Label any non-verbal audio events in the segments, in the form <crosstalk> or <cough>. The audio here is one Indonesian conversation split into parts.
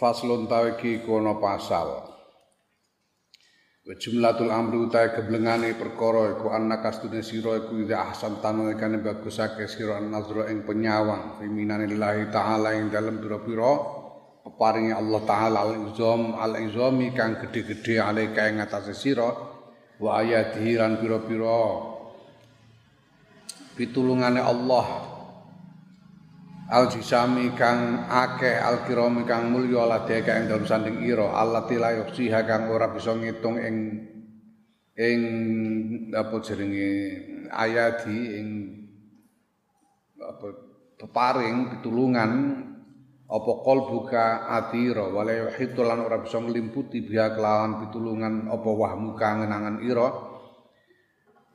Faslun tawiki kono pasal. Wa jumlatul amri utai keblengane perkara iku anna kastune sira iku ida ahsan tanu kane bagusake sira nazra ing penyawang fiminane lillahi taala ing dalem pira-pira peparinge Allah taala al-izam al-izami kang gedhe-gedhe alaika ing atase sira wa ayatihi lan pira-pira pitulungane Allah al jisami kang akeh al kirami kang mulya ladeka ing dalem sanding ira. Allati la yusiha kang ora bisa ngitung ing ing apa jenenge ayati ing apa peparing pitulungan apa buka atira. Wala yuhitu lan ora bisa nglimputi biha kelawan pitulungan apa wahmu kang ngenangan ira.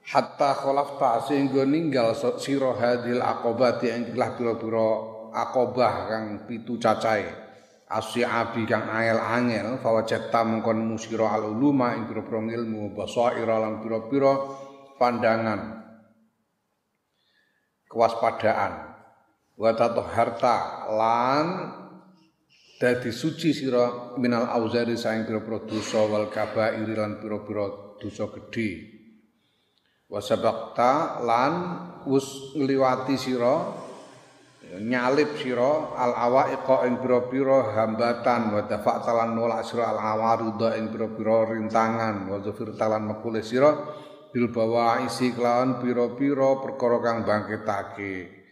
Hatta khalafta sehingga ninggal sira hadil aqobati ing pira-pira aqobah kang pitu cacahe. Asyabi kang angel angel fawajatta mengkon musira al uluma ing pira-pira ilmu basaira lan pandangan. Kewaspadaan. Wa harta lan dadi suci sira minal auzari saing pira-pira dosa wal kabair lan pira-pira dosa gedhe. Wasabakta lan wus ngliwati sira nyalip sira al awaiqa ing pira-pira hambatan wa dafa'ta lan nolak sira al awarida ing pira-pira rintangan wa zafirta lan mekule sira bil isi kelawan pira-pira perkara kang bangkitake.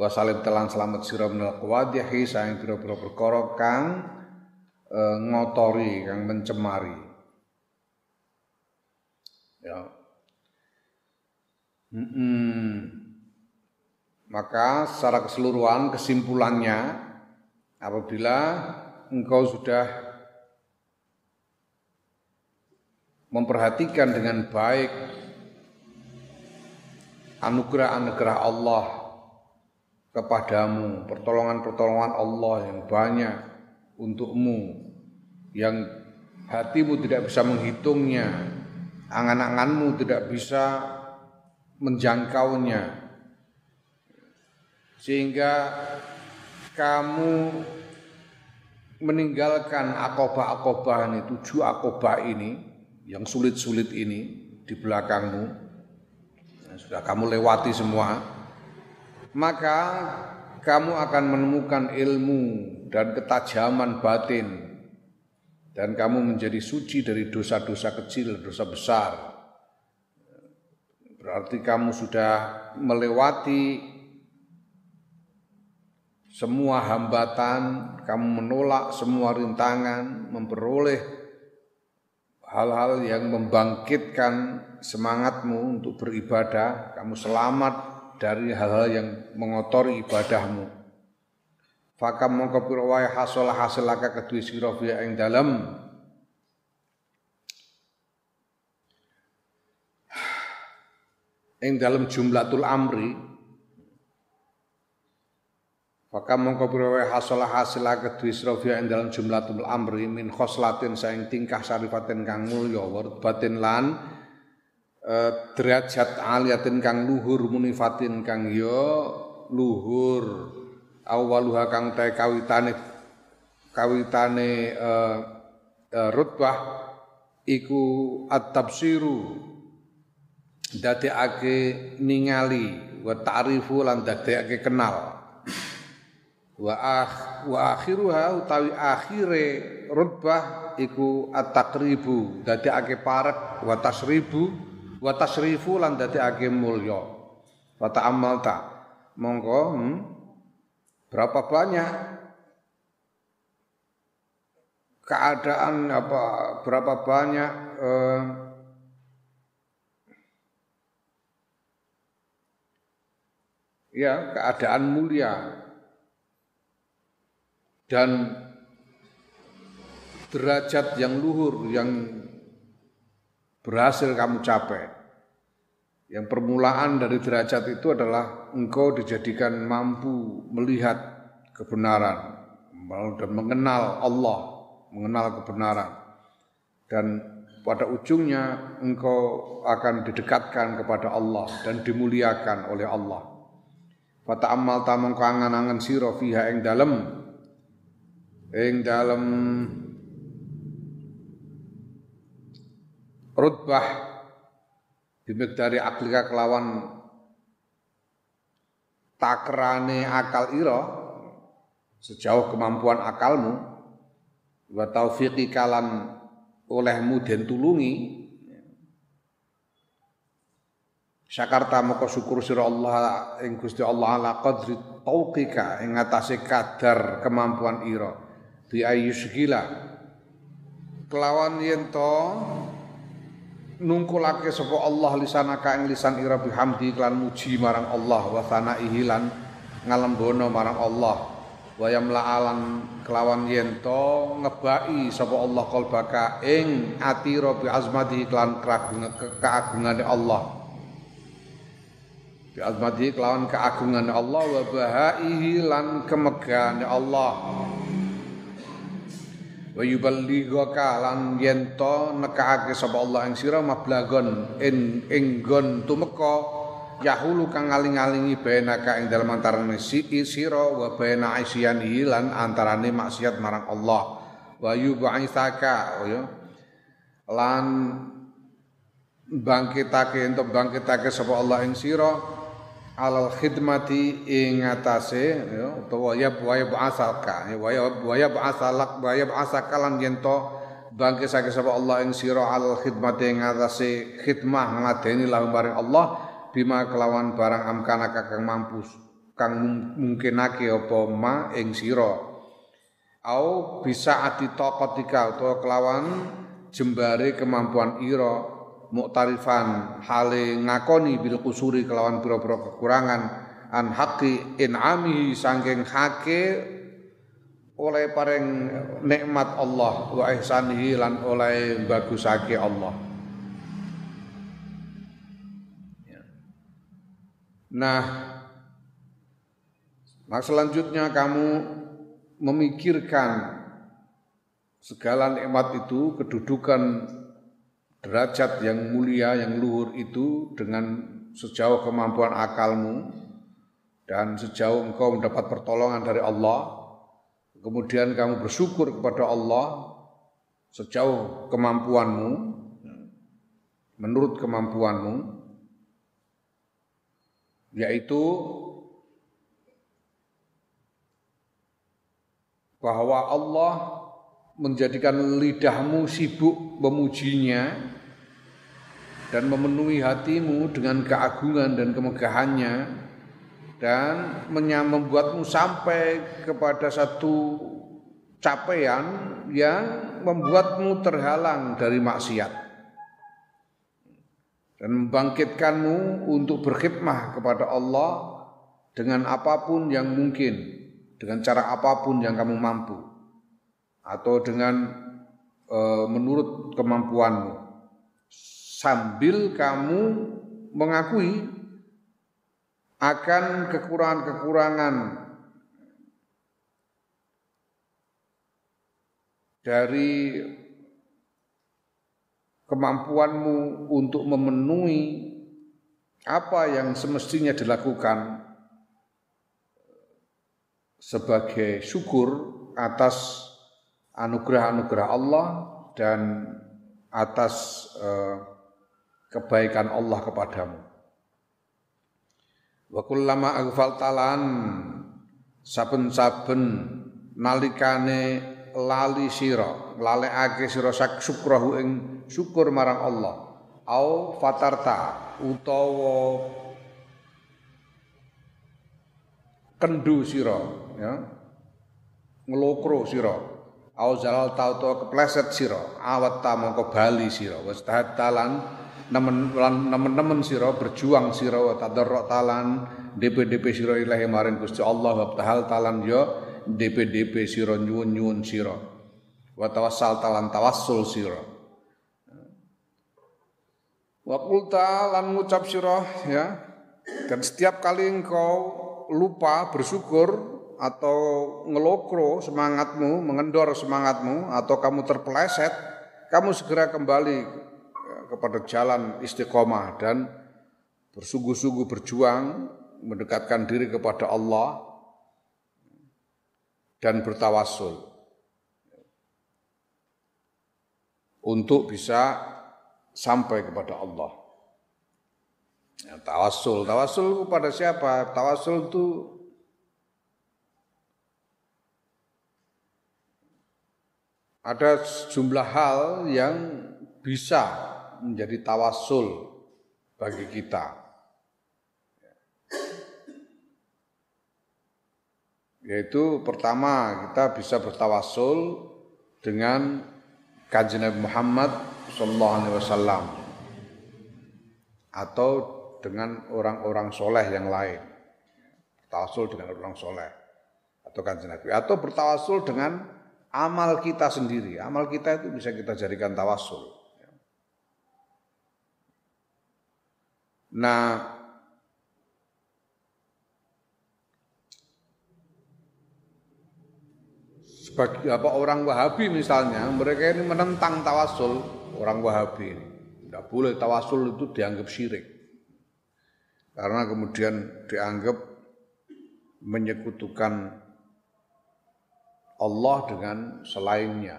Wa salim telan selamat sira menal qawadihi saing pira-pira perkara kang e, ngotori kang mencemari. Ya. Hmm. Maka secara keseluruhan kesimpulannya apabila engkau sudah memperhatikan dengan baik anugerah-anugerah Allah kepadamu, pertolongan-pertolongan Allah yang banyak untukmu, yang hatimu tidak bisa menghitungnya, angan-anganmu tidak bisa menjangkaunya sehingga kamu meninggalkan akobah-akobah ini tujuh akobah ini yang sulit-sulit ini di belakangmu sudah kamu lewati semua maka kamu akan menemukan ilmu dan ketajaman batin dan kamu menjadi suci dari dosa-dosa kecil, dosa besar. Berarti kamu sudah melewati semua hambatan, kamu menolak semua rintangan, memperoleh hal-hal yang membangkitkan semangatmu untuk beribadah, kamu selamat dari hal-hal yang mengotori ibadahmu. Fakam mongko hasil hasilaka kedue sira ing dalem ing dalam jumlatul amri maka mongko pirawe hasala hasil kedue sira ing dalam jumlatul amri min khoslatin saing tingkah sarifatin kang mulya batin lan e, derajat aliyatin kang luhur munifatin kang yo luhur. Awaluha kang te kawitane kawitane e, e, rutbah iku at-tafsiru dadekake ningali wa ta'rifu lan dadekake kenal wa akh wa akhiruha utawi akhire rutbah iku at-taqribu dadekake parek wa tasribu wa tasrifu lan dadekake mulya. Wa ta'ammalta. Monggo hmm, berapa banyak keadaan apa berapa banyak eh, ya keadaan mulia dan derajat yang luhur yang berhasil kamu capai. Yang permulaan dari derajat itu adalah engkau dijadikan mampu melihat kebenaran dan mengenal Allah, mengenal kebenaran. Dan pada ujungnya engkau akan didekatkan kepada Allah dan dimuliakan oleh Allah. Fata amal tamong kangen-angen sira fiha ing ing dalem rutbah bimikdari aklika kelawan takrane akal ira sejauh kemampuan akalmu wa taufiqi kalan olehmu den tulungi Syakarta moko syukur sira Allah ing Gusti Allah ala qadri tauqika ing atase kadar kemampuan ira bi ayyusgila kelawan yen to nungkulake sapa Allah lisanaka ing lisan ira bihamdi klan muji marang Allah wa sanaihi lan ngalembono marang Allah. Wayam la'alan kelawan yento ngebai sapa Allah qalbaka ing atira bi azmati kelawan keagungane Allah. Bi azmati kelawan keagungane Allah wa bahaihi lan kemegahane Allah wa yuballighaka lan yento nekaake sapa Allah ing sira mablagon ing ing gon tumeka. Yahulu kang ngaling-alingi bainaka ing dalem si sira wa baina isyan lan antarane maksiat marang Allah. Wa yub'itsaka ya lan bangkitake untuk bangkitake sapa Allah ing sira alal khidmati ing atase ya utawa ya wa ba'asaka ya wa ya ba'asalak wa ya ba'asaka lan yen to bangkitake sapa Allah ing sira alal khidmati ing atase khidmah ngadeni lahum bareng Allah bima kelawan barang amkana kakang mampu kang mungkinake apa ma ing sira. Au bisa ati taqatika utawa kelawan jembare kemampuan ira muktarifan hale ngakoni bil kusuri kelawan pira-pira kekurangan an haqi in'ami sangking hake oleh paring nikmat Allah wa ihsanihi lan oleh bagusake Allah. Nah, nah selanjutnya kamu memikirkan segala nikmat itu, kedudukan derajat yang mulia, yang luhur itu dengan sejauh kemampuan akalmu dan sejauh engkau mendapat pertolongan dari Allah, kemudian kamu bersyukur kepada Allah sejauh kemampuanmu, menurut kemampuanmu, yaitu bahwa Allah menjadikan lidahmu sibuk memujinya dan memenuhi hatimu dengan keagungan dan kemegahannya dan membuatmu sampai kepada satu capaian yang membuatmu terhalang dari maksiat dan membangkitkanmu untuk berkhidmah kepada Allah dengan apa pun yang mungkin, dengan cara apa pun yang kamu mampu, atau dengan e, menurut kemampuanmu, sambil kamu mengakui akan kekurangan-kekurangan dari kemampuanmu untuk memenuhi apa yang semestinya dilakukan sebagai syukur atas anugerah-anugerah Allah dan atas eh, kebaikan Allah kepadamu. Wa kullama aghfaltalan saben-saben nalikane lali sira, lalekake sira sak syukrahu ing syukur marang Allah au fatarta utawa kendu sira ya ngelokro sira au zalal ta utawa kepleset sira awat ta mongko bali sira wis talan nemen nemen-nemen sira berjuang sira wa talan DP-DP sira ilahi maring Gusti Allah wa tahal talan yo DP-DP sira nyuwun-nyuwun sira. Wa tawassal talan tawassul sira. Wa qulta lan ngucap sira ya. Dan setiap kali engkau lupa bersyukur atau ngelokro semangatmu, mengendor semangatmu atau kamu terpeleset, kamu segera kembali ya, kepada jalan istiqomah dan bersungguh-sungguh berjuang mendekatkan diri kepada Allah dan bertawasul untuk bisa sampai kepada Allah. Ya, tawasul, tawasul kepada siapa? Tawasul itu ada sejumlah hal yang bisa menjadi tawasul bagi kita. Yaitu pertama kita bisa bertawasul dengan kajian Nabi Muhammad Sallallahu Alaihi Wasallam atau dengan orang-orang soleh yang lain. Bertawasul dengan orang soleh atau kajian Nabi atau bertawasul dengan amal kita sendiri. Amal kita itu bisa kita jadikan tawasul. Nah, bagi apa orang Wahabi misalnya, mereka ini menentang tawasul orang Wahabi. Tidak boleh tawasul itu dianggap syirik. Karena kemudian dianggap menyekutukan Allah dengan selainnya.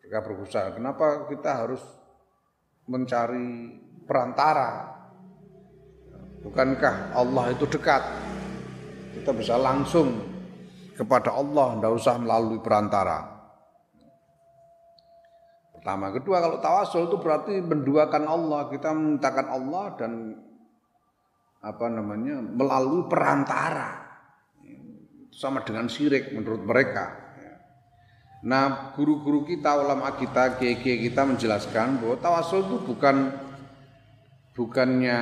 Mereka berusaha, kenapa kita harus mencari perantara? Bukankah Allah itu dekat? Kita bisa langsung kepada Allah, tidak usah melalui perantara. Pertama, kedua kalau tawasul itu berarti menduakan Allah, kita memintakan Allah dan apa namanya melalui perantara sama dengan syirik menurut mereka. Nah, guru-guru kita, ulama kita, kiai kita menjelaskan bahwa tawasul itu bukan bukannya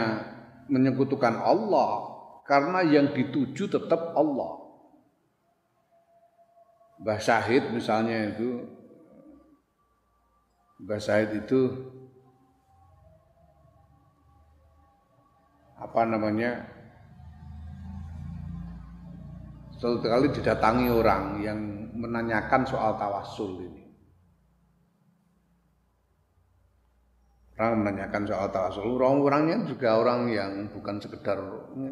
menyekutukan Allah, karena yang dituju tetap Allah. Mbah Syahid misalnya itu Mbah Syahid itu apa namanya suatu kali didatangi orang yang menanyakan soal tawasul ini. Orang menanyakan soal tawasul orang-orangnya juga orang yang bukan sekedar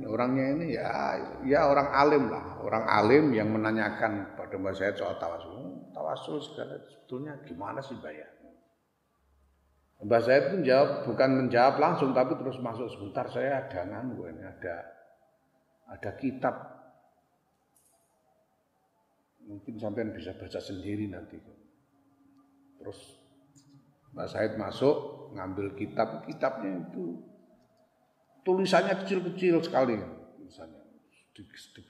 orangnya ini ya ya orang alim lah. Orang alim yang menanyakan pada Mbak Said soal tawasul tawasul segala sebetulnya gimana sih Mbak ya? Mbak Said pun jawab bukan menjawab langsung tapi terus masuk sebentar saya ada nganggu ini ada ada kitab mungkin sampean bisa baca sendiri nanti. Terus Mbak Said masuk ngambil kitab. Kitabnya itu tulisannya kecil-kecil sekali. Tulisannya.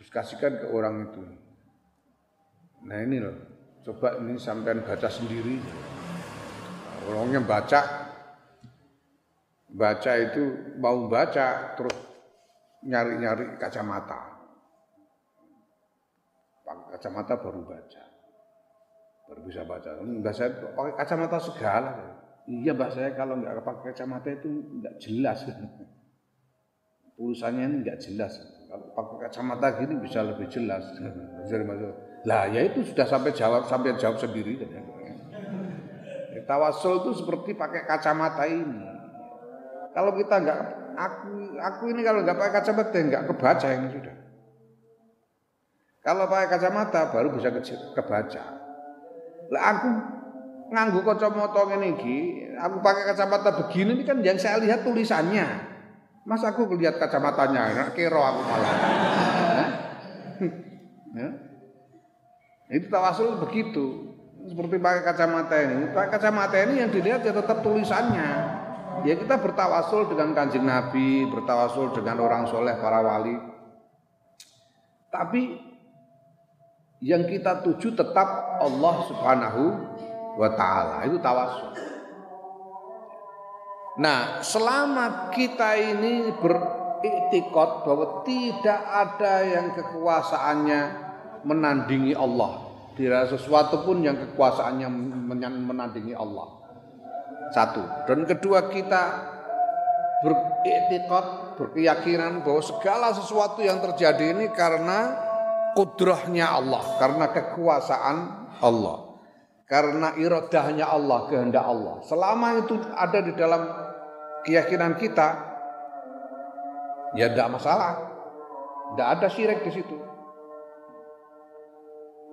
Dikasihkan ke orang itu. Nah ini loh. Coba ini sampean baca sendiri. Orangnya baca. Baca itu mau baca terus nyari-nyari kacamata kacamata baru baca baru bisa baca enggak saya pakai kacamata segala iya mbak saya kalau nggak pakai kacamata itu nggak jelas <laughs> tulisannya ini nggak jelas. Kalau pakai kacamata gini bisa lebih jelas. <laughs> Lah ya itu sudah sampai jawab sampai jawab sendiri. <laughs> Tawasul itu seperti pakai kacamata ini. Kalau kita nggak aku aku ini kalau nggak pakai kacamata nggak kebaca ini sudah. Kalau pakai kacamata baru bisa kebaca. Lah aku nganggu kacamata ini aku pakai kacamata begini ini kan yang saya lihat tulisannya. Mas aku lihat kacamatanya, kero aku malah. <laughs> ya? Itu tawasul begitu. Seperti pakai kacamata ini. Pakai kacamata ini yang dilihat ya tetap tulisannya. Ya kita bertawasul dengan kanjeng Nabi, bertawasul dengan orang soleh, para wali. Tapi yang kita tuju tetap Allah Subhanahu wa taala. Itu tawasul. Nah, selama kita ini ber, beriktikad bahwa tidak ada yang kekuasaannya menandingi Allah. Tidak sesuatu pun yang kekuasaannya menandingi Allah. Satu. Dan kedua kita beriktikad, berkeyakinan bahwa segala sesuatu yang terjadi ini karena kudrahnya Allah, karena kekuasaan Allah. Karena iradahnya Allah, kehendak Allah. Selama itu ada di dalam keyakinan kita, ya tidak masalah. Tidak ada syirik di situ.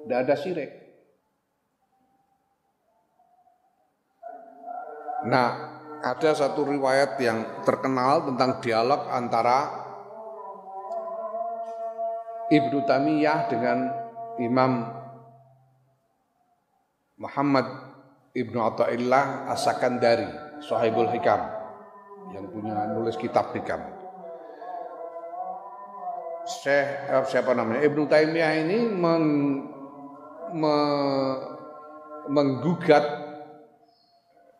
Tidak ada syirik. Nah, ada satu riwayat yang terkenal tentang dialog antara Ibnu Tamiyah dengan Imam Muhammad Ibnu Atta'illah As-Sakandari, Sahibul Hikam yang punya nulis kitab Hikam. Syekh eh, siapa namanya? Ibnu Taimiyah ini meng, me, menggugat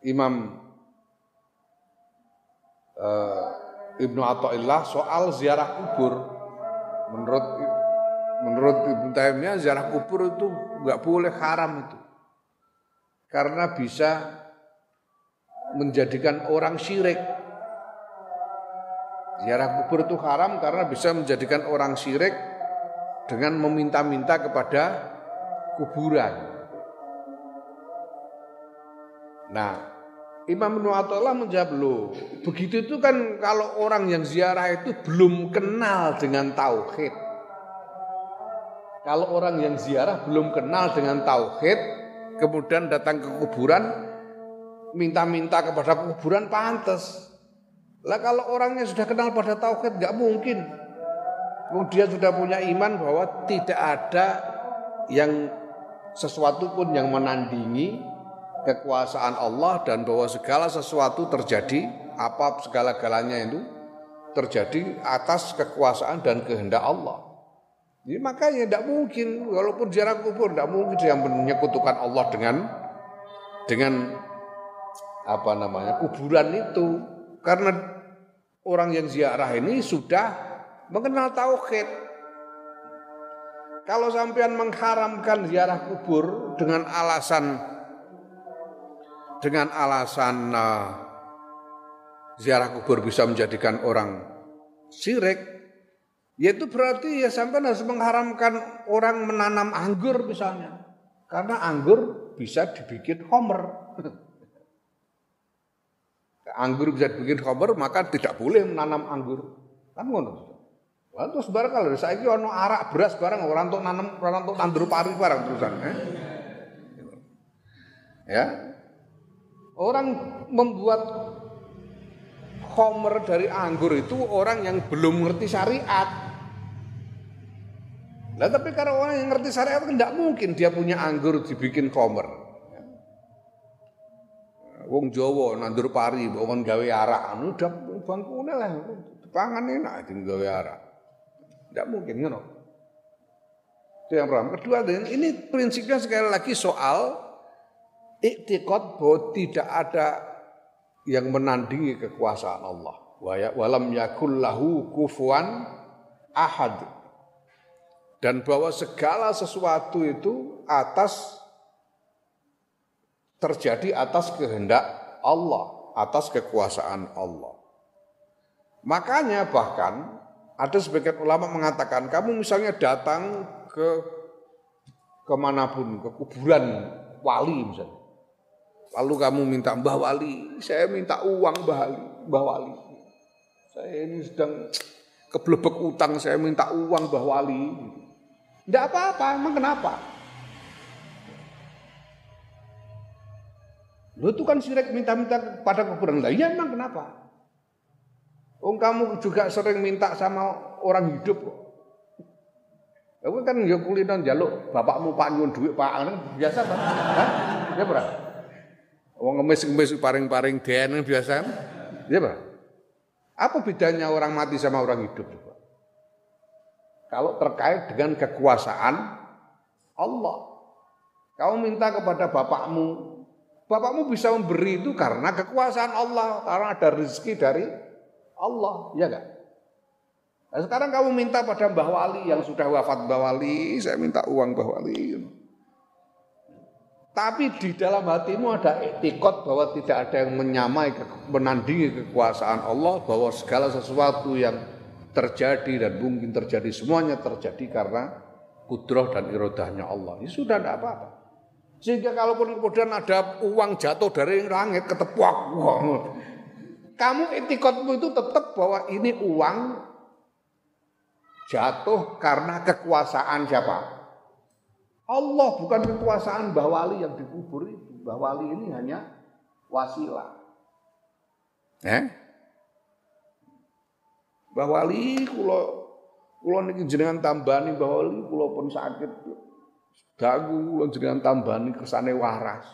Imam uh, Ibnu Atta'illah soal ziarah kubur. Menurut menurut Ibnu Taimiyah ziarah kubur itu nggak boleh haram itu karena bisa menjadikan orang syirik. Ziarah kubur itu haram karena bisa menjadikan orang syirik dengan meminta-minta kepada kuburan. Nah, Imam Nu'atullah menjawab loh, begitu itu kan kalau orang yang ziarah itu belum kenal dengan tauhid. Kalau orang yang ziarah belum kenal dengan tauhid, kemudian datang ke kuburan minta-minta kepada kuburan pantas. Lah kalau orangnya sudah kenal pada tauhid nggak mungkin. Dia sudah punya iman bahwa tidak ada yang sesuatu pun yang menandingi kekuasaan Allah dan bahwa segala sesuatu terjadi apa segala-galanya itu terjadi atas kekuasaan dan kehendak Allah. Jadi ya, makanya tidak mungkin walaupun ziarah kubur tidak mungkin dia menyekutukan Allah dengan dengan apa namanya kuburan itu karena orang yang ziarah ini sudah mengenal tauhid. Kalau sampean mengharamkan ziarah kubur dengan alasan dengan alasan uh, ziarah kubur bisa menjadikan orang syirik, yaitu berarti ya sampai harus mengharamkan orang menanam anggur misalnya. Karena anggur bisa dibikin homer. <laughs> anggur bisa dibikin homer maka tidak boleh menanam anggur. Kan ngono. Wah terus barang kalau saya ono arak beras barang orang untuk nanam orang untuk tandur pari barang terusan. Eh? Ya. Orang membuat homer dari anggur itu orang yang belum ngerti syariat. Nah tapi kalau orang yang ngerti syariat kan tidak mungkin dia punya anggur dibikin komer. Wong Jawa nandur pari, wong gawe arak, anu udah bangkune lah, pangan enak itu gawe arak. Tidak mungkin, you know. Itu yang pertama. Kedua, ini prinsipnya sekali lagi soal iktikad bahwa tidak ada yang menandingi kekuasaan Allah. Walam yakul lahu kufuan ahad dan bahwa segala sesuatu itu atas terjadi atas kehendak Allah, atas kekuasaan Allah. Makanya bahkan ada sebagian ulama mengatakan kamu misalnya datang ke ke mana pun, ke kuburan wali misalnya. Lalu kamu minta Mbah Wali, saya minta uang Mbah Wali, Mbah Wali. Saya ini sedang keblebek utang, saya minta uang Mbah Wali. Tidak apa-apa, emang kenapa? Lu itu kan syirik minta-minta pada kuburan. Lah iya emang kenapa? Oh kamu juga sering minta sama orang hidup kok. Aku kan ya kulinan jaluk bapakmu Pak nyun duit Pak kan biasa Pak. Hah? Ya berapa? Wong ngemis-ngemis paring-paring den biasa kan? Ya berapa? Apa bedanya orang mati sama orang hidup? Kalau terkait dengan kekuasaan Allah. Kamu minta kepada bapakmu, bapakmu bisa memberi itu karena kekuasaan Allah, karena ada rezeki dari Allah, ya enggak? Nah, sekarang kamu minta pada Mbah Wali yang sudah wafat Mbah Wali, saya minta uang Mbah Wali. Tapi di dalam hatimu ada etikot bahwa tidak ada yang menyamai, menandingi kekuasaan Allah, bahwa segala sesuatu yang terjadi dan mungkin terjadi semuanya terjadi karena kudroh dan irodahnya Allah. Ya sudah tidak apa-apa. Sehingga kalaupun kemudian ada uang jatuh dari langit ketepuak, wah, kamu etikotmu itu tetap bahwa ini uang jatuh karena kekuasaan siapa? Allah bukan kekuasaan Mbah Wali yang dikubur itu. Mbah Wali ini hanya wasilah. Eh? Mbah Wali kula kula niki jenengan tambani Mbah Wali kula pun sakit. Dagu kula jenengan tambani kersane waras.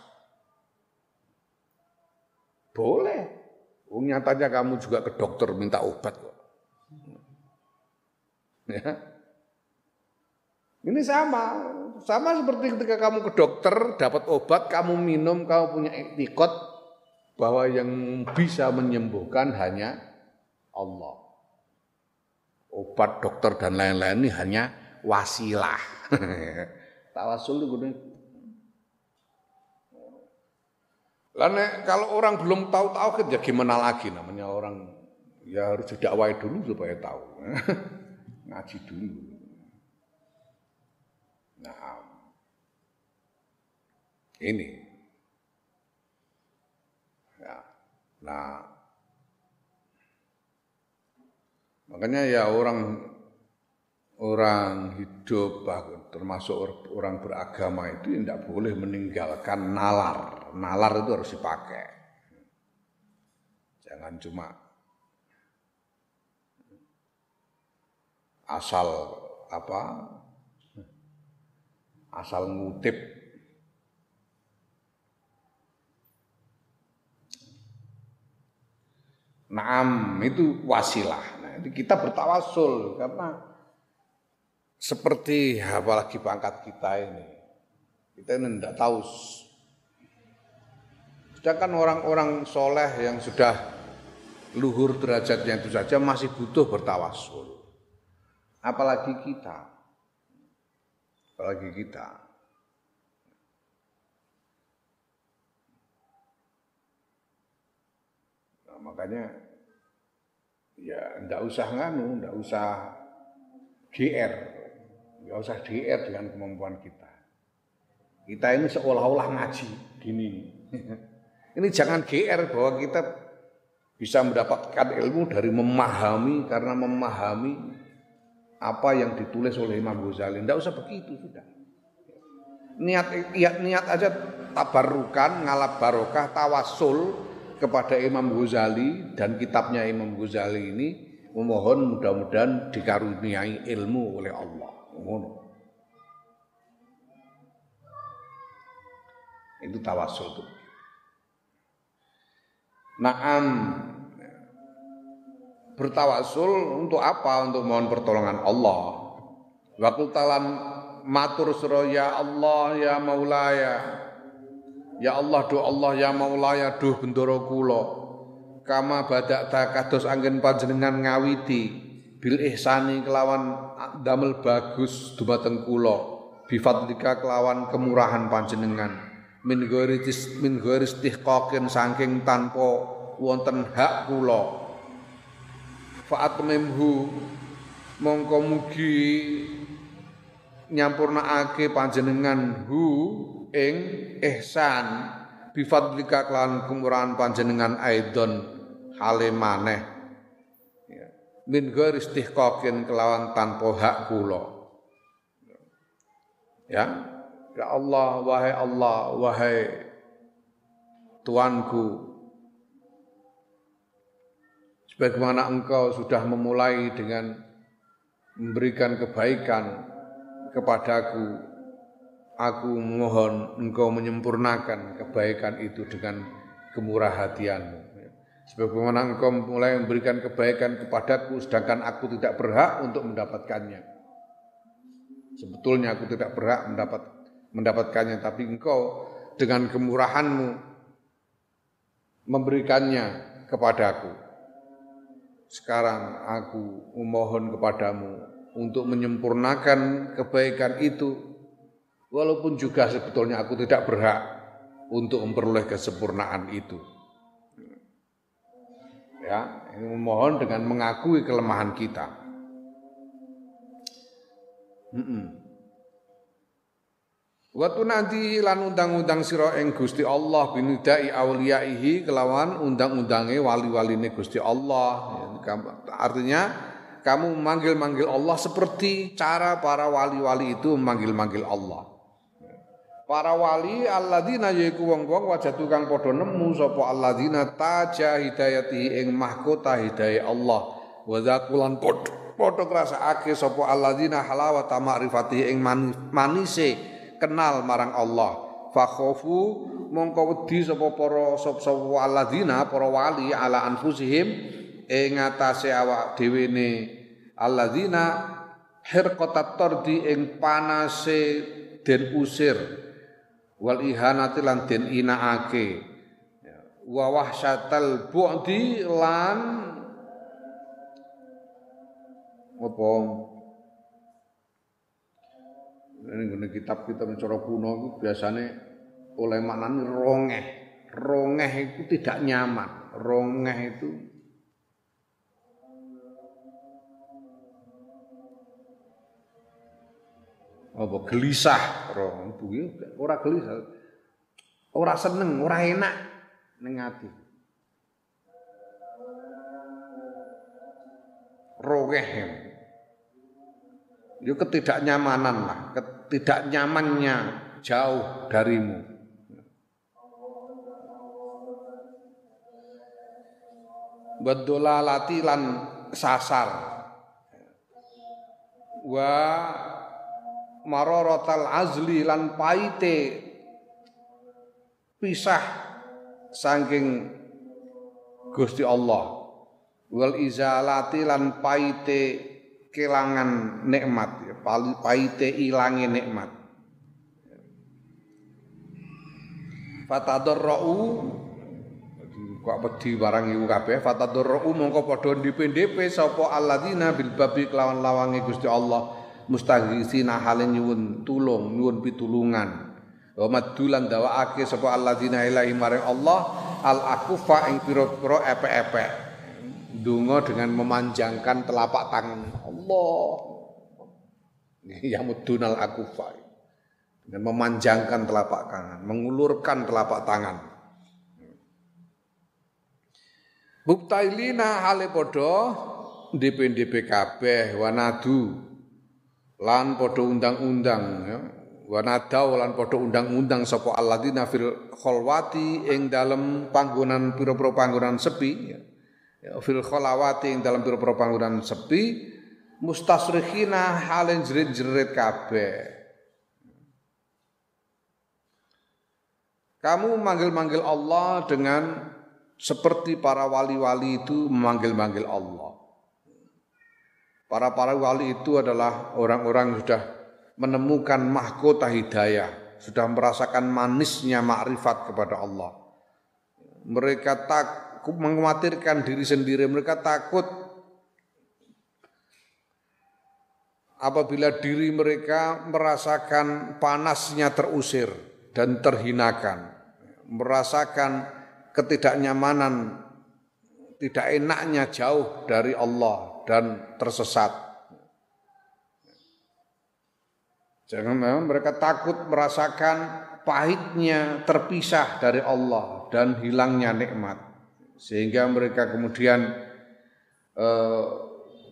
Boleh. Oh, nyatanya kamu juga ke dokter minta obat kok. Ya. Ini sama, sama seperti ketika kamu ke dokter dapat obat, kamu minum, kamu punya etikot bahwa yang bisa menyembuhkan hanya Allah. Obat, dokter dan lain-lain ini hanya wasilah. <laughs> Tawasul itu Karena kalau orang belum tahu tauhid ya gimana lagi namanya orang ya harus didakwai dulu supaya tahu. <laughs> Ngaji dulu. Nah, ini. Ya. Nah, makanya ya orang orang hidup termasuk orang beragama itu tidak boleh meninggalkan nalar. Nalar itu harus dipakai. Jangan cuma asal apa asal ngutip Naam itu wasilah. Nah, itu kita bertawasul karena seperti apalagi pangkat kita ini. Kita ini tidak tahu. Sedangkan orang-orang soleh yang sudah luhur derajatnya itu saja masih butuh bertawasul. Apalagi kita apalagi kita. Nah, makanya ya ndak usah nganu, ndak usah GR, nggak usah GR dengan kemampuan kita. Kita ini seolah-olah ngaji gini. <laughs> ini jangan GR bahwa kita bisa mendapatkan ilmu dari memahami karena memahami apa yang ditulis oleh Imam Ghazali. Tidak usah begitu sudah. Niat niat, niat aja tabarukan, ngalap barokah, tawasul kepada Imam Ghazali dan kitabnya Imam Ghazali ini memohon mudah-mudahan dikaruniai ilmu oleh Allah. Itu tawasul itu. Naam bertawasul untuk apa? Untuk mohon pertolongan Allah. Waktu talan matur sura ya Allah ya Maulaya. Ya Allah do Allah ya Maulaya do bendoro kula. Kama badak kados angin panjenengan ngawiti bil ihsani kelawan damel bagus dumateng kula. Bifadlika kelawan kemurahan panjenengan. Min ghairitis min ghairis saking tanpa wonten hak kula fa'atmimhu mongko mugi nyampurnaake panjenengan hu ing ihsan bifadlika kelawan kemurahan panjenengan aidon hale maneh. Ya. min ghairi istihqaqin kelawan tanpa hak kula. Ya. Ya Allah wahai Allah wahai Tuanku. Sebagaimana engkau sudah memulai dengan memberikan kebaikan kepadaku, aku mohon engkau menyempurnakan kebaikan itu dengan kemurah hatianmu. Sebagaimana engkau mulai memberikan kebaikan kepadaku, sedangkan aku tidak berhak untuk mendapatkannya. Sebetulnya aku tidak berhak mendapat mendapatkannya, tapi engkau dengan kemurahanmu memberikannya kepadaku sekarang aku memohon kepadamu untuk menyempurnakan kebaikan itu walaupun juga sebetulnya aku tidak berhak untuk memperoleh kesempurnaan itu. Ya, ini memohon dengan mengakui kelemahan kita. Waktu nanti lan undang-undang sira ing Gusti Allah binidai awliyaihi kelawan undang-undange wali-waline Gusti Allah. Artinya kamu memanggil-manggil Allah seperti cara para wali-wali itu memanggil-manggil Allah. Para wali alladzina yaiku wong-wong wajatu kang padha nemu sapa alladzina taja hidayati ing mahkota hidayah Allah. Wa zakulan padha ngrasakake sapa alladzina halawata ma'rifati ing manise kenal marang Allah. Fakhofu mongko wedi sapa para sapa alladzina para wali ala anfusihim ing atase awak dhewe ne alladzina hirqatat tardi ing panase den usir wal ihanati lan den inaake wa wahsyatal bu'di lan apa ini gini kitab kita mencara kuno itu biasanya oleh maknanya rongeh. Rongeh itu tidak nyaman. Rongeh itu apa gelisah roh itu ora gelisah ora seneng ora enak ning ati rogeh itu ketidaknyamanan lah tidak nyamannya jauh darimu. Bedolalati lan sasar. Wa marorotal azli lan paite pisah saking Gusti Allah. Wal izalati lan paite kelangan nikmat paite ilange nikmat. Fatadarrau kok wedi barang iku kabeh? Fatadarrau mongko padha ndipe-ndipe sapa alladzina bil babi kelawan lawange Gusti Allah mustaghisina hale nyuwun tulung nyuwun pitulungan. Wa madulan dawaake sapa alladzina ilahi maring Allah al akufa ing pira-pira epek-epek. Donga dengan memanjangkan telapak tangan. Allah. Yamudunal akufa. Dan memanjangkan telapak tangan, mengulurkan telapak tangan. Buktailina hale podo DP-DP kabeh wanadu lan podo undang-undang ya. Wanadau lan podo undang-undang sapa alladzina fil kholwati ing dalem panggonan pira-pira panggonan sepi ya. ya fil kholawati ing dalem pira-pira panggonan sepi mustasrikhina halen jerit-jerit kabeh. Kamu manggil-manggil Allah dengan seperti para wali-wali itu memanggil-manggil Allah. Para-para wali itu adalah orang-orang yang sudah menemukan mahkota hidayah, sudah merasakan manisnya makrifat kepada Allah. Mereka takut mengkhawatirkan diri sendiri, mereka takut apabila diri mereka merasakan panasnya terusir dan terhinakan, merasakan ketidaknyamanan, tidak enaknya jauh dari Allah dan tersesat. Jangan memang mereka takut merasakan pahitnya terpisah dari Allah dan hilangnya nikmat. Sehingga mereka kemudian eh,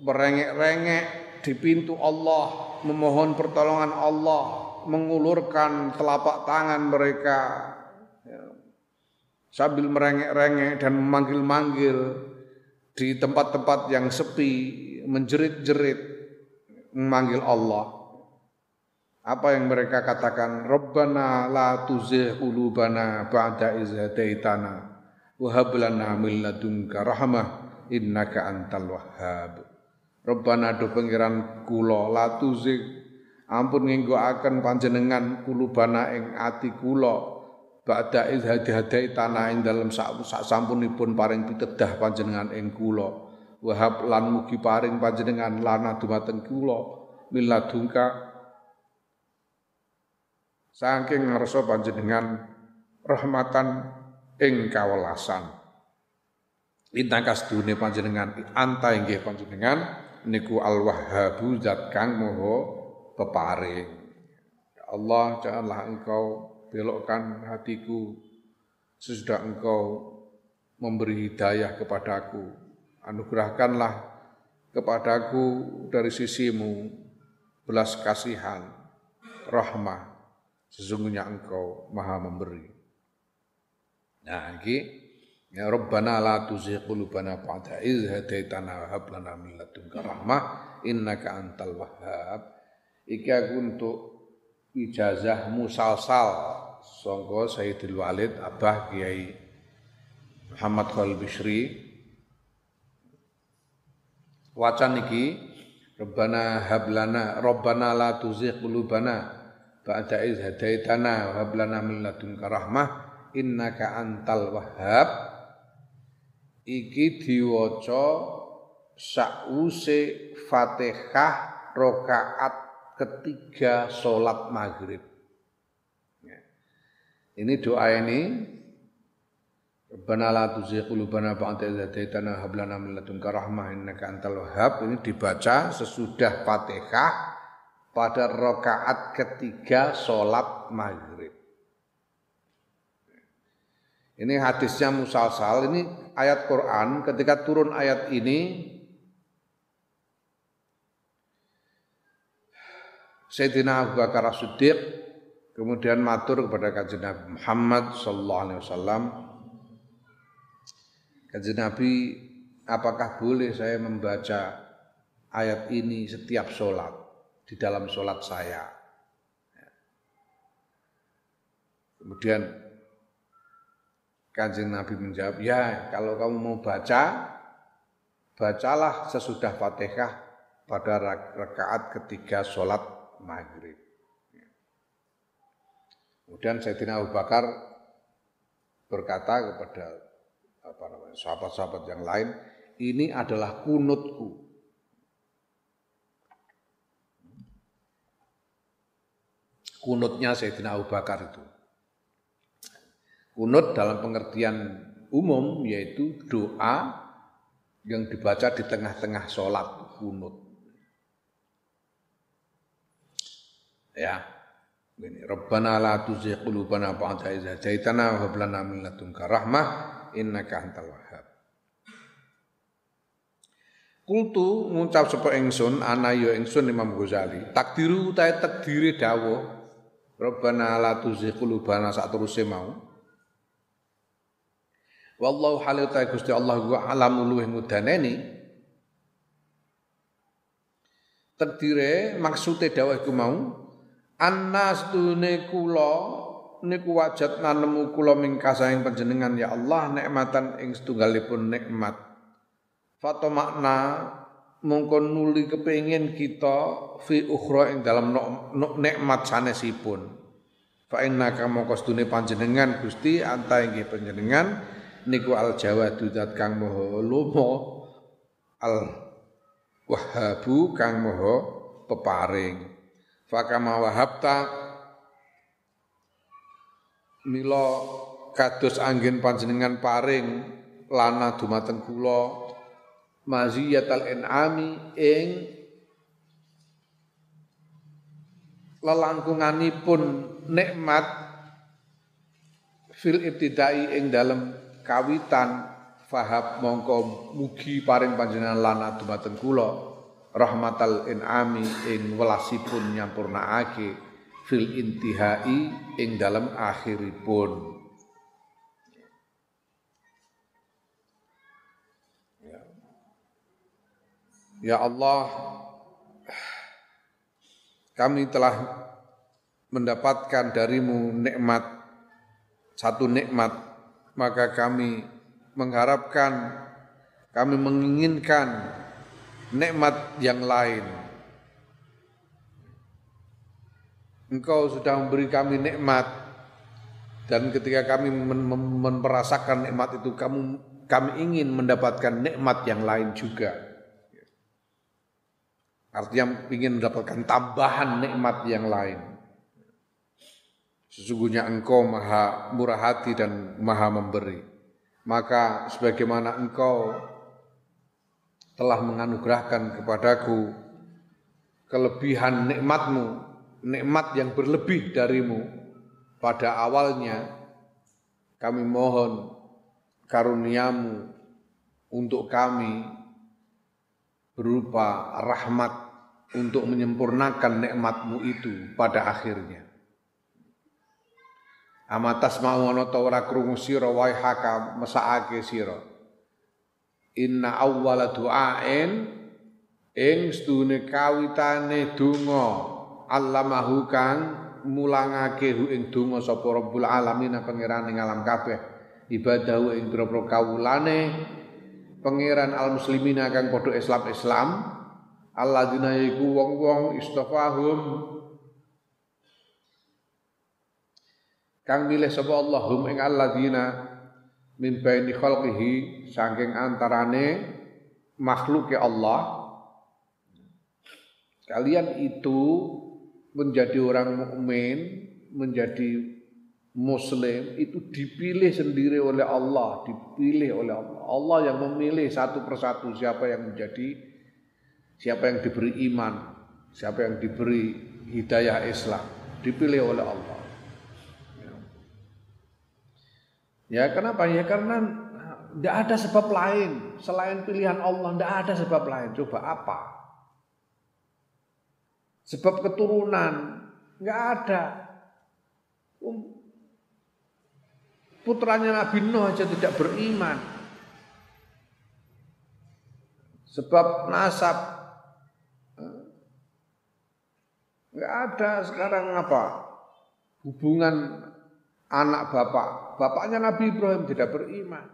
merengek-rengek di pintu Allah, memohon pertolongan Allah, mengulurkan telapak tangan mereka ya, sambil merengek-rengek dan memanggil-manggil di tempat-tempat yang sepi, menjerit-jerit memanggil Allah. Apa yang mereka katakan? Rabbana la tuzigh qulubana ba'da idh hadaitana wa hab lana min ladunka rahmah innaka antal wahhab. Rabbana do pangeran kula latuzik ampun akan panjenengan kulubana ing ati kula ba'da iz hadi tanah ing dalem sak, sampunipun paring pitedah panjenengan ing kula. Wahab lan mugi paring panjenengan lana dumateng kula. Miladungka saking ngarsa panjenengan rahmatan ing kawelasan. Intakas dunia panjenengan anta inggih panjenengan niku al wahhabu zat kang moho peparing. Ya Allah janganlah engkau belokkan hatiku sesudah engkau memberi hidayah kepadaku. Anugerahkanlah kepadaku dari sisimu belas kasihan, rahmah. Sesungguhnya engkau maha memberi. Nah, ini Ya Rabbana la tuzigh qulubana ba'da idh hadaitana wa hab lana min ladunka rahmah innaka antal wahhab. Iki aku untuk ijazah musalsal. Sangka Sayyidul Walid Abah Kiai Muhammad Khalil Bishri. Wacan iki Rabbana hablana Rabbana la tuzigh qulubana ba'da idh hadaitana wa hab lana min ladunka rahmah innaka antal wahhab. Iki diwaca sakwuse Fatihah rakaat ketiga sholat maghrib. Ya. Ini doa ini Rabbana la tuzigh qulubana ba'da idh hadaitana hab lana min ladunka rahmah innaka antal wahhab ini dibaca sesudah Fatihah pada rakaat ketiga sholat maghrib. Ini hadisnya musalsal, ini ayat Quran, ketika turun ayat ini, Sayyidina Abu Bakar As-Siddiq kemudian matur kepada kajian Nabi Muhammad sallallahu alaihi wasallam. Kajian Nabi apakah boleh saya membaca ayat ini setiap sholat di dalam sholat saya? Kemudian Kanjeng Nabi menjawab, ya kalau kamu mau baca, bacalah sesudah Fatihah pada rakaat ketiga sholat maghrib. Kemudian Sayyidina Abu Bakar berkata kepada apa sahabat-sahabat yang lain, ini adalah kunutku. Kunutnya Sayyidina Abu Bakar itu. Kunut dalam pengertian umum yaitu doa yang dibaca di tengah-tengah sholat kunut. Ya, ini Rabbana la tuzigh qulubana ba'da idh hadaitana wa hab lana min ladunka rahmah innaka antal wahhab. Kultu ngucap sapa ingsun ana ya ingsun Imam Ghazali. Takdiru utahe takdire dawuh Rabbana la tuzigh qulubana sak teruse mau. Wallahu halil ta Gusti Allah gua alam luwih ngudaneni. Terdire maksude dawuh iku mau annas tune kula niku wajat nanemu kula ming kasahing panjenengan ya Allah nikmatan ing setunggalipun nikmat. Fato makna mongko nuli kepengin kita fi ukhra ing dalam nikmat sanesipun. Fa inna kama kostune panjenengan Gusti anta inggih panjenengan niku al jawadu zat kang moho lomo al wahabu kang moho peparing fakama wahabta mila kados angin panjenengan paring lana dumateng kula maziyatal en'ami ing lelangkunganipun nikmat fil ibtidai ing dalem kawitan fahab mongko mugi paring panjenengan lana dumateng kula rahmatal inami ing welasipun nyampurnaake fil intihai ing dalam akhiripun ya. ya Allah kami telah mendapatkan darimu nikmat satu nikmat maka kami mengharapkan, kami menginginkan nikmat yang lain. Engkau sudah memberi kami nikmat dan ketika kami merasakan nikmat itu kamu kami ingin mendapatkan nikmat yang lain juga. Artinya ingin mendapatkan tambahan nikmat yang lain. Sesungguhnya engkau maha murah hati dan maha memberi. Maka sebagaimana engkau telah menganugerahkan kepadaku kelebihan nikmatmu, nikmat yang berlebih darimu pada awalnya, kami mohon karuniamu untuk kami berupa rahmat untuk menyempurnakan nikmatmu itu pada akhirnya. Amatas mau ana ta krungu sira wae haka mesakake sira. Inna awwala du'ain ing stune kawitane donga. Allamahu kang mulangake hu ing donga sapa Rabbul alamin pangeran ing alam kabeh. Ibadahu ing pira-pira kawulane pangeran al muslimina kang padha Islam-Islam. Alladzina iku wong-wong istafahum kang milih sapa Allah hum ing alladzina min baini khalqihi saking antarane makhluk Allah kalian itu menjadi orang mukmin menjadi Muslim itu dipilih sendiri oleh Allah, dipilih oleh Allah. Allah yang memilih satu persatu siapa yang menjadi, siapa yang diberi iman, siapa yang diberi hidayah Islam, dipilih oleh Allah. Ya kenapa? Ya karena tidak ada sebab lain selain pilihan Allah, tidak ada sebab lain. Coba apa? Sebab keturunan nggak ada. Um, Putranya Nabi Nuh aja tidak beriman. Sebab nasab Enggak ada sekarang apa? Hubungan anak bapak. Bapaknya Nabi Ibrahim tidak beriman.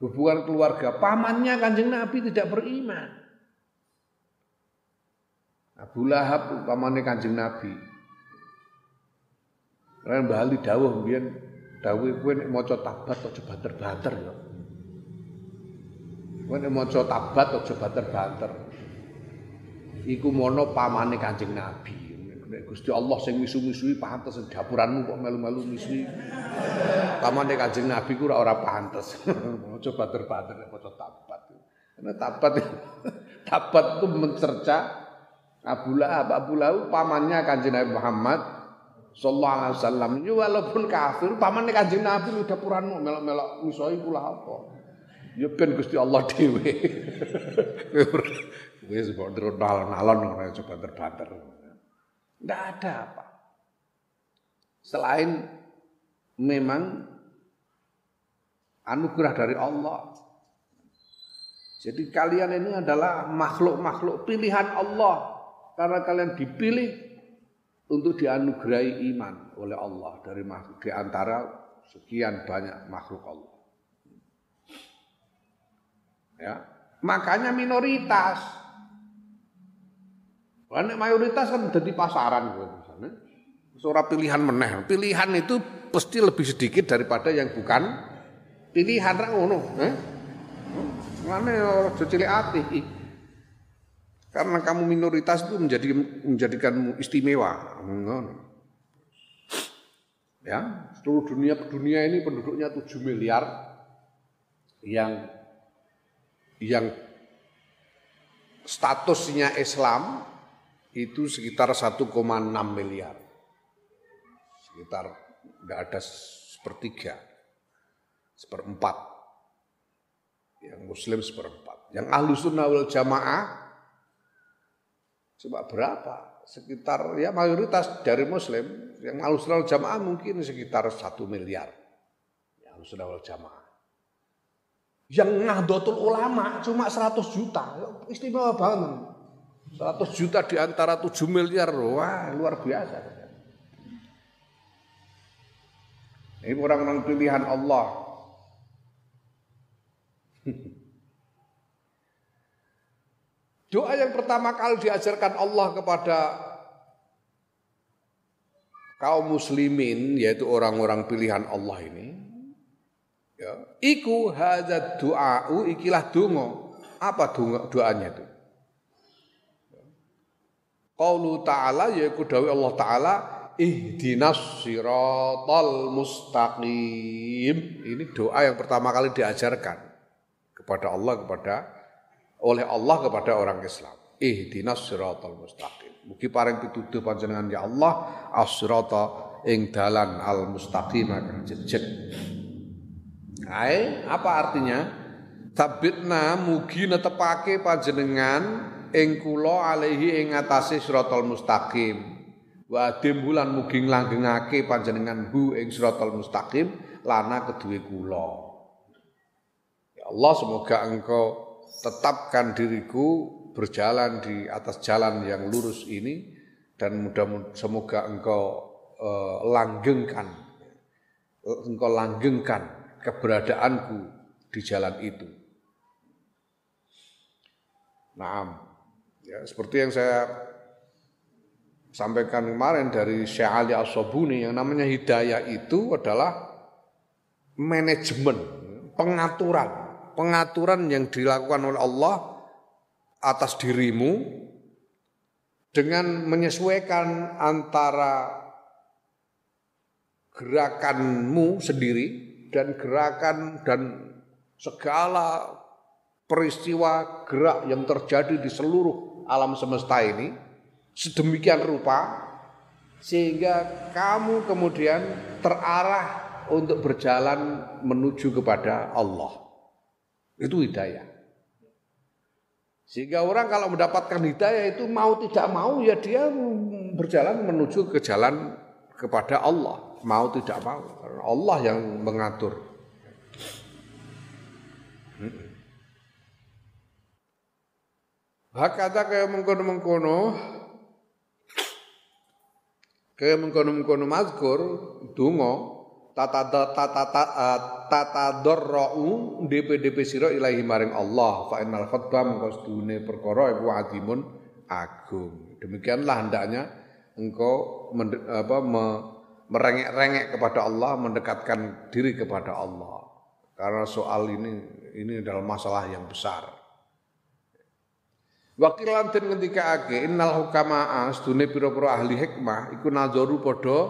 Hubungan keluarga. Pamannya kanjeng Nabi tidak beriman. Abu Lahab pamannya kanjeng Nabi. Karena Mbah Ali dawuh mbiyen dawuh kowe nek maca tabat aja banter-banter ya. Kowe nek maca tabat aja banter-banter. Iku mono pamane Kanjeng Nabi. Nek Gusti Allah sing misu-misui pantes dapuranmu kok melu-melu misui. Pamane Kanjeng Nabi ku ora pantes. <laughs> Aja banter-banter nek maca tabat. Karena tabat <laughs> tabat itu mencerca Abu Lahab, Abu Lahab pamannya Kanjeng Nabi Muhammad sallallahu alaihi wasallam yo walaupun kafir pamane kanjeng Nabi udah puranmu melok-melok misoi kula apa yo ben Gusti Allah dhewe <laughs> wis mbok nalon-nalon ora coba terbanter ndak ada apa selain memang anugerah dari Allah jadi kalian ini adalah makhluk-makhluk pilihan Allah karena kalian dipilih untuk dianugerahi iman oleh Allah dari makhluk di antara sekian banyak makhluk Allah. Ya, makanya minoritas. Karena mayoritas kan jadi pasaran misalnya. Seorang pilihan meneh. Pilihan itu pasti lebih sedikit daripada yang bukan pilihan ra ngono, eh? Mana aja cilik ati. Karena kamu minoritas itu menjadi menjadikanmu istimewa. Ya, seluruh dunia dunia ini penduduknya 7 miliar yang yang statusnya Islam itu sekitar 1,6 miliar. Sekitar enggak ada sepertiga, seperempat. Yang Muslim seperempat. Yang Ahlus Sunnah wal Jamaah Coba berapa? Sekitar ya mayoritas dari Muslim yang alusunal jamaah mungkin sekitar satu miliar. Ya alusunal jamaah. Yang Nahdlatul Ulama cuma 100 juta, istimewa banget. 100 juta di antara 7 miliar, wah luar biasa. Ini orang-orang pilihan Allah. <laughs> Doa yang pertama kali diajarkan Allah kepada kaum muslimin yaitu orang-orang pilihan Allah ini Ya, iku hadzat du'a'u ikilah donga. Apa doanya itu? Qaulu ta'ala yaiku dawuh Allah taala ihdinas siratal mustaqim. Ini doa yang pertama kali diajarkan kepada Allah kepada oleh Allah kepada orang Islam. Ihdinas siratal mustaqim. Mugi paring pituduh panjenengan ya Allah as-sirata ing dalan al mustaqim kang jejeg. Ae, apa artinya? Tabitna mugi netepake panjenengan ing kula alaihi ing atase siratal mustaqim. Wa bulan mugi langgengake panjenengan hu ing siratal mustaqim lana kedue kula. Ya Allah semoga engkau tetapkan diriku berjalan di atas jalan yang lurus ini dan mudah semoga engkau uh, langgengkan engkau langgengkan keberadaanku di jalan itu. Nah, ya, seperti yang saya sampaikan kemarin dari Syekh Ali As-Sobuni yang namanya hidayah itu adalah manajemen, pengaturan, pengaturan yang dilakukan oleh Allah atas dirimu dengan menyesuaikan antara gerakanmu sendiri dan gerakan dan segala peristiwa gerak yang terjadi di seluruh alam semesta ini sedemikian rupa sehingga kamu kemudian terarah untuk berjalan menuju kepada Allah. Itu hidayah. Sehingga orang kalau mendapatkan hidayah itu mau tidak mau ya dia berjalan menuju ke jalan kepada Allah. Mau tidak mau. Allah yang mengatur. Hakata kayak mengkono-mengkono Kaya mengkono-mengkono mazkur donga tata tata tata darrau DP-DP sira ilahi maring Allah fa innal khatba mengko sedune perkara iku adimun agung. Demikianlah hendaknya engkau apa, me, merengek-rengek kepada Allah, mendekatkan diri kepada Allah. Karena soal ini ini adalah masalah yang besar. Wakil lantin ketika ake innal hukama astune pira-pira ahli hikmah iku nadzoru padha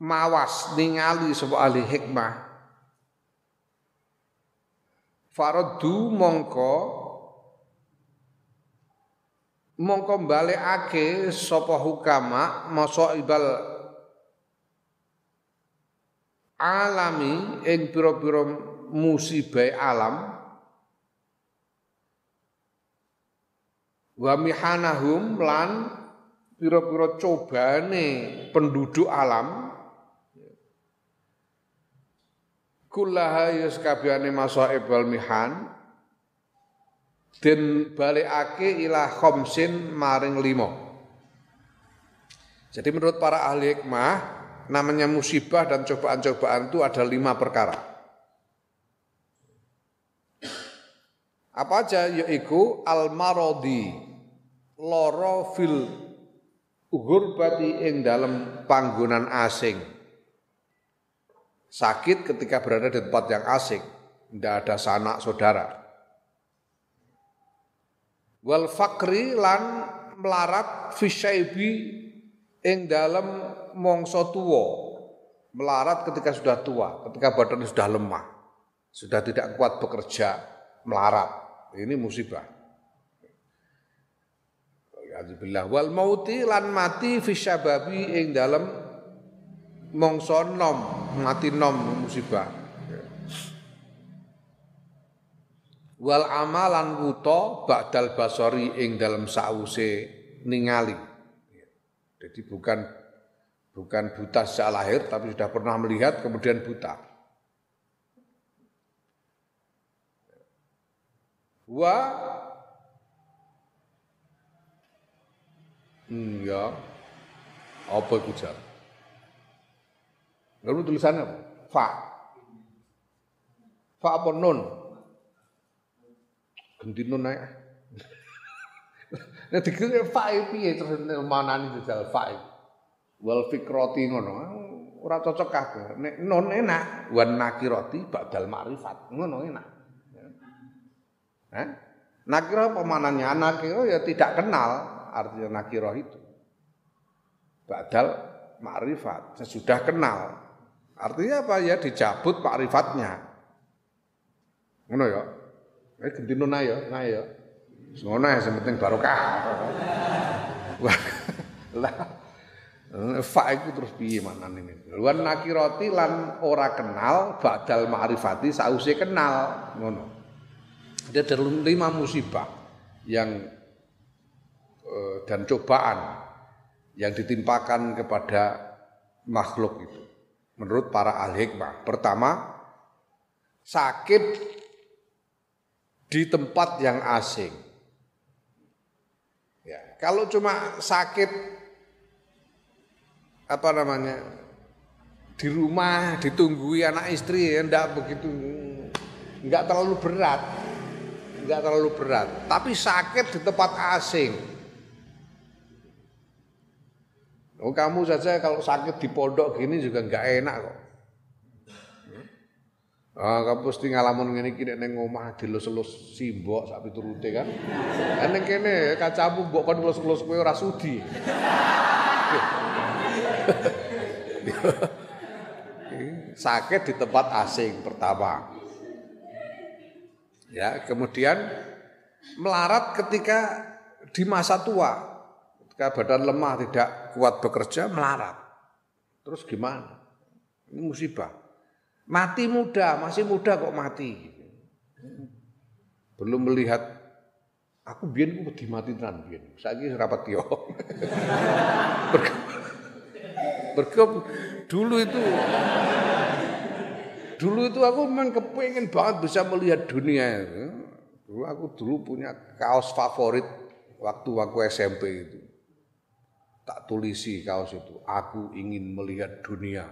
mawas ningali sapa ahli hikmah. Faradu mongko mongko ake sapa hukama masa ibal alami ing pira-pira musibah alam wa mihanahum lan pira-pira cobane penduduk alam kullaha yaskabiyane masaib wal mihan den balikake ila khamsin maring limo. Jadi menurut para ahli hikmah namanya musibah dan cobaan-cobaan itu ada lima perkara. Apa aja? Yaitu al-marodi, loro fil gurbati ing dalam panggonan asing. Sakit ketika berada di tempat yang asing, tidak ada sanak saudara. Wal fakri lan melarat fisyaibi ing dalam mongso tuwo. Melarat ketika sudah tua, ketika badan sudah lemah, sudah tidak kuat bekerja, melarat. Ini musibah. Alhamdulillah wal mauti lan mati fi syababi ing dalem mongso nom mati nom musibah. Wal amalan wuto ba'dal basori ing dalam sause ningali. Jadi bukan bukan buta sejak lahir tapi sudah pernah melihat kemudian buta. Wa Iya. Apa iku jar? Lalu tulisannya apa? Fa. Fa apa nun? Ganti nun naik. Nah dikira fa piye terus manani jajal fa. Wal fikrati ngono. ora cocok kabeh. Nek non enak, wan nakirati ba'dal ma'rifat. Ngono enak. Eh? Nakira pemanannya nakira ya tidak kenal artinya nakira itu. Ba'dal ma'rifat, sesudah kenal. Artinya apa ya dicabut ma'rifatnya. Ngono ya. Eh gendino ya, nah ya. Ngono ya penting barokah. <laughs> Lah fa iku terus piye manane ini? Wan nakirati lan ora kenal badal ma'rifati sause kenal ngono. Ada lima musibah yang eh, dan cobaan yang ditimpakan kepada makhluk itu. Menurut para ahli hikmah. Pertama, sakit di tempat yang asing. Ya, kalau cuma sakit apa namanya di rumah ditunggui anak istri ya enggak begitu enggak terlalu berat enggak terlalu berat tapi sakit di tempat asing Oh kamu saja kalau sakit di pondok gini juga enggak enak kok. Ah, kamu pasti ngalamun ngene iki nek ning omah dilus-elus simbok sak piturute kan. Kan ning kene kacamu mbok kon elus-elus kowe ora sudi. sakit di tempat asing pertama. Ya, kemudian melarat ketika di masa tua. Ketika badan lemah tidak kuat bekerja melarat. Terus gimana? Ini musibah. Mati muda, masih muda kok mati. Belum melihat aku biyen ku wedi mati tenan biyen. Saiki rapat yo. <laughs> Berkep dulu itu dulu itu aku memang kepengen banget bisa melihat dunia Dulu aku dulu punya kaos favorit waktu aku SMP itu. Tak tulisi kaos itu, aku ingin melihat dunia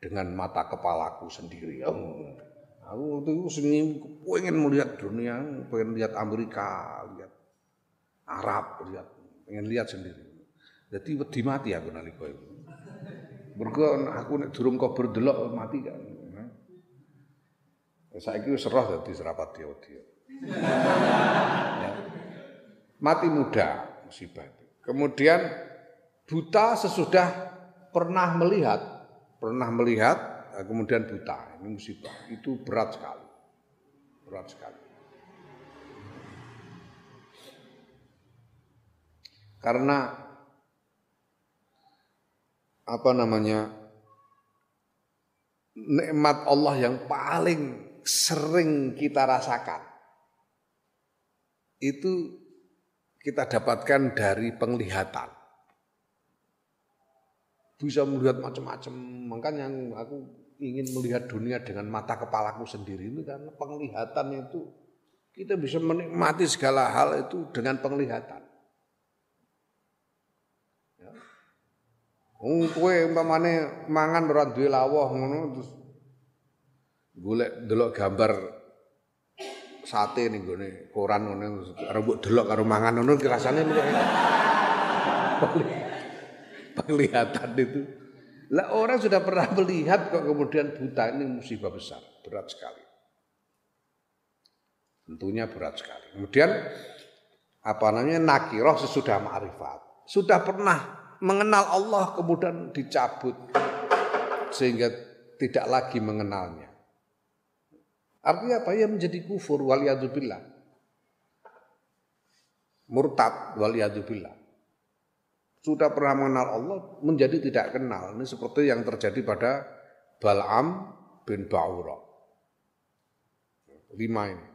dengan mata kepalaku sendiri. Oh, aku itu seni pengen melihat dunia, pengen lihat Amerika, lihat Arab, lihat pengen lihat sendiri. Jadi wedi mati aku nalika itu. Mergo aku nek durung kok berdelok mati kan. Saiki wis roh dadi serapat dia. ya. Mati muda musibah. Kemudian buta sesudah pernah melihat, pernah melihat kemudian buta. Ini musibah. Itu berat sekali. Berat sekali. Karena apa namanya nikmat Allah yang paling sering kita rasakan itu kita dapatkan dari penglihatan. Bisa melihat macam-macam, makanya aku ingin melihat dunia dengan mata kepalaku sendiri itu karena penglihatan itu kita bisa menikmati segala hal itu dengan penglihatan. Wong kowe umpamane mangan ora duwe lawah ngono terus golek delok gambar sate ning gone koran ngono karo mbok delok karo mangan ngono rasane <laughs> penglihatan itu. Lah orang sudah pernah melihat kok kemudian buta ini musibah besar, berat sekali. Tentunya berat sekali. Kemudian apa namanya nakiroh sesudah ma'rifat. Sudah pernah mengenal Allah kemudian dicabut sehingga tidak lagi mengenalnya. Artinya apa? Ya menjadi kufur waliyadzubillah. Murtad waliyadzubillah. Sudah pernah mengenal Allah menjadi tidak kenal. Ini seperti yang terjadi pada Bal'am bin Ba'ura. Lima ini.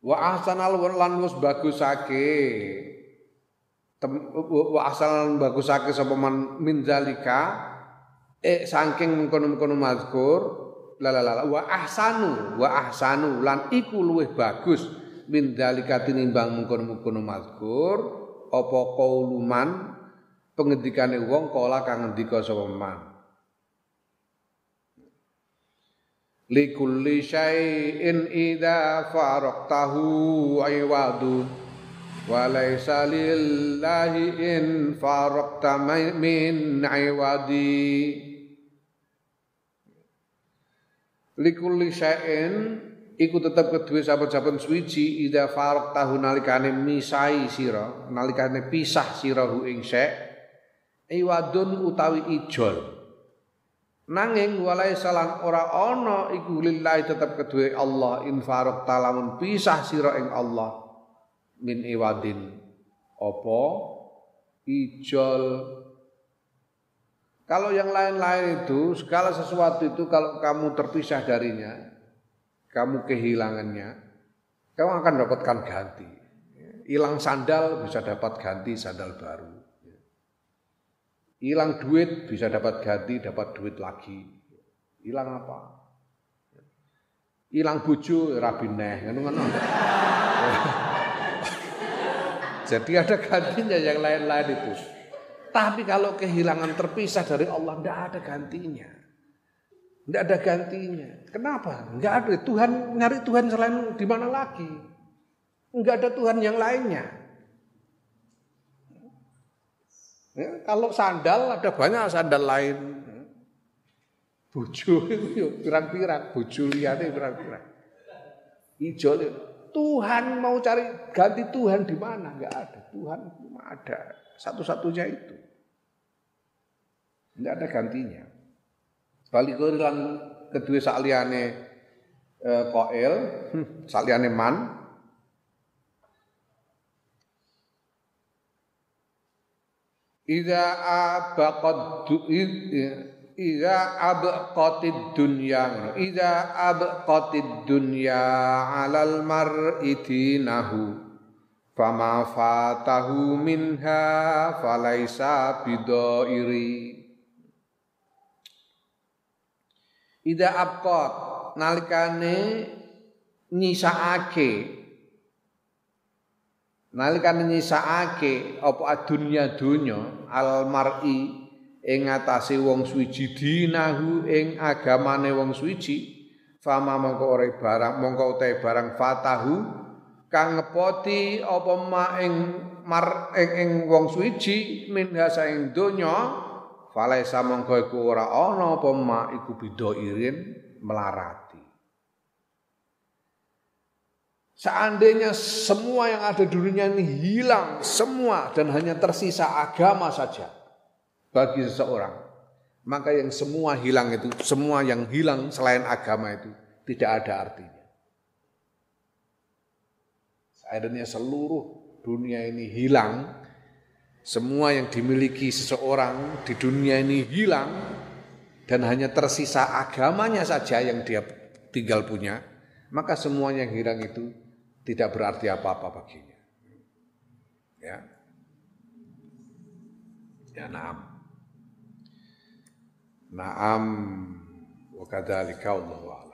Wa ahsanal lan wis bagusake. Wa ahsanal bagusake sapa man min zalika eh saking mengkono-mengkono mazkur la la la wa ahsanu wa ahsanu lan iku luwih bagus min zalika tinimbang mengkono-mengkono mazkur apa qauluman pengendikane wong kala kang ngendika sapa man? Likulli syai'in idza faraqtahu aywadu Walaysa lillahi in faraqta min iwadi Likulli syai'in iku tetep kedue saben-saben suwiji ida faraq tahu nalikane misai sira nalikane pisah sira hu ing syai' iwadun utawi ijol. Nanging walai salang ora ana iku lillahi tetep kedue Allah in faraq talamun pisah sira ing Allah min iwadin. Apa? Ijol. Kalau yang lain-lain itu segala sesuatu itu kalau kamu terpisah darinya kamu kehilangannya kamu akan dapatkan ganti hilang sandal bisa dapat ganti sandal baru Hilang duit bisa dapat ganti, dapat duit lagi. Hilang apa? Hilang bojo rabi neh, <laughs> Jadi ada gantinya yang lain-lain itu. Tapi kalau kehilangan terpisah dari Allah, tidak ada gantinya. Tidak ada gantinya. Kenapa? Enggak ada. Tuhan nyari Tuhan selain di mana lagi? Enggak ada Tuhan yang lainnya. Ya, kalau sandal ada banyak sandal lain. Bojo <laughs> itu pirang-pirang, bojo liyane pirang-pirang. Ijo Tuhan mau cari ganti Tuhan di mana? Enggak ada. Tuhan cuma ada. Satu-satunya itu. Enggak ada gantinya. Balik ke kedua sakliane eh, koel, hmm, sakliane man, Iza abaqad Iza abqatid dunya Iza abqatid dunya alal mar'i dinahu Fama fatahu minha falaisa bidairi Ida abqat nalikane nyisaake Nalikan nyisakake apa adunya dunya al mar'i ing atase wong suci dinahu ing agamane wong suci. Fama mongko ora barang mongko utahe barang fatahu kang ngepoti apa ma ing mar ing, ing wong suci min ing donya falaisa mongko iku ora ana apa ma iku bida irin melarat Seandainya semua yang ada di dunia ini hilang semua dan hanya tersisa agama saja bagi seseorang, maka yang semua hilang itu, semua yang hilang selain agama itu tidak ada artinya. Seandainya seluruh dunia ini hilang, semua yang dimiliki seseorang di dunia ini hilang dan hanya tersisa agamanya saja yang dia tinggal punya, maka semua yang hilang itu tidak berarti apa-apa baginya. Ya. Ya naam. Naam wa kadzalika Allahu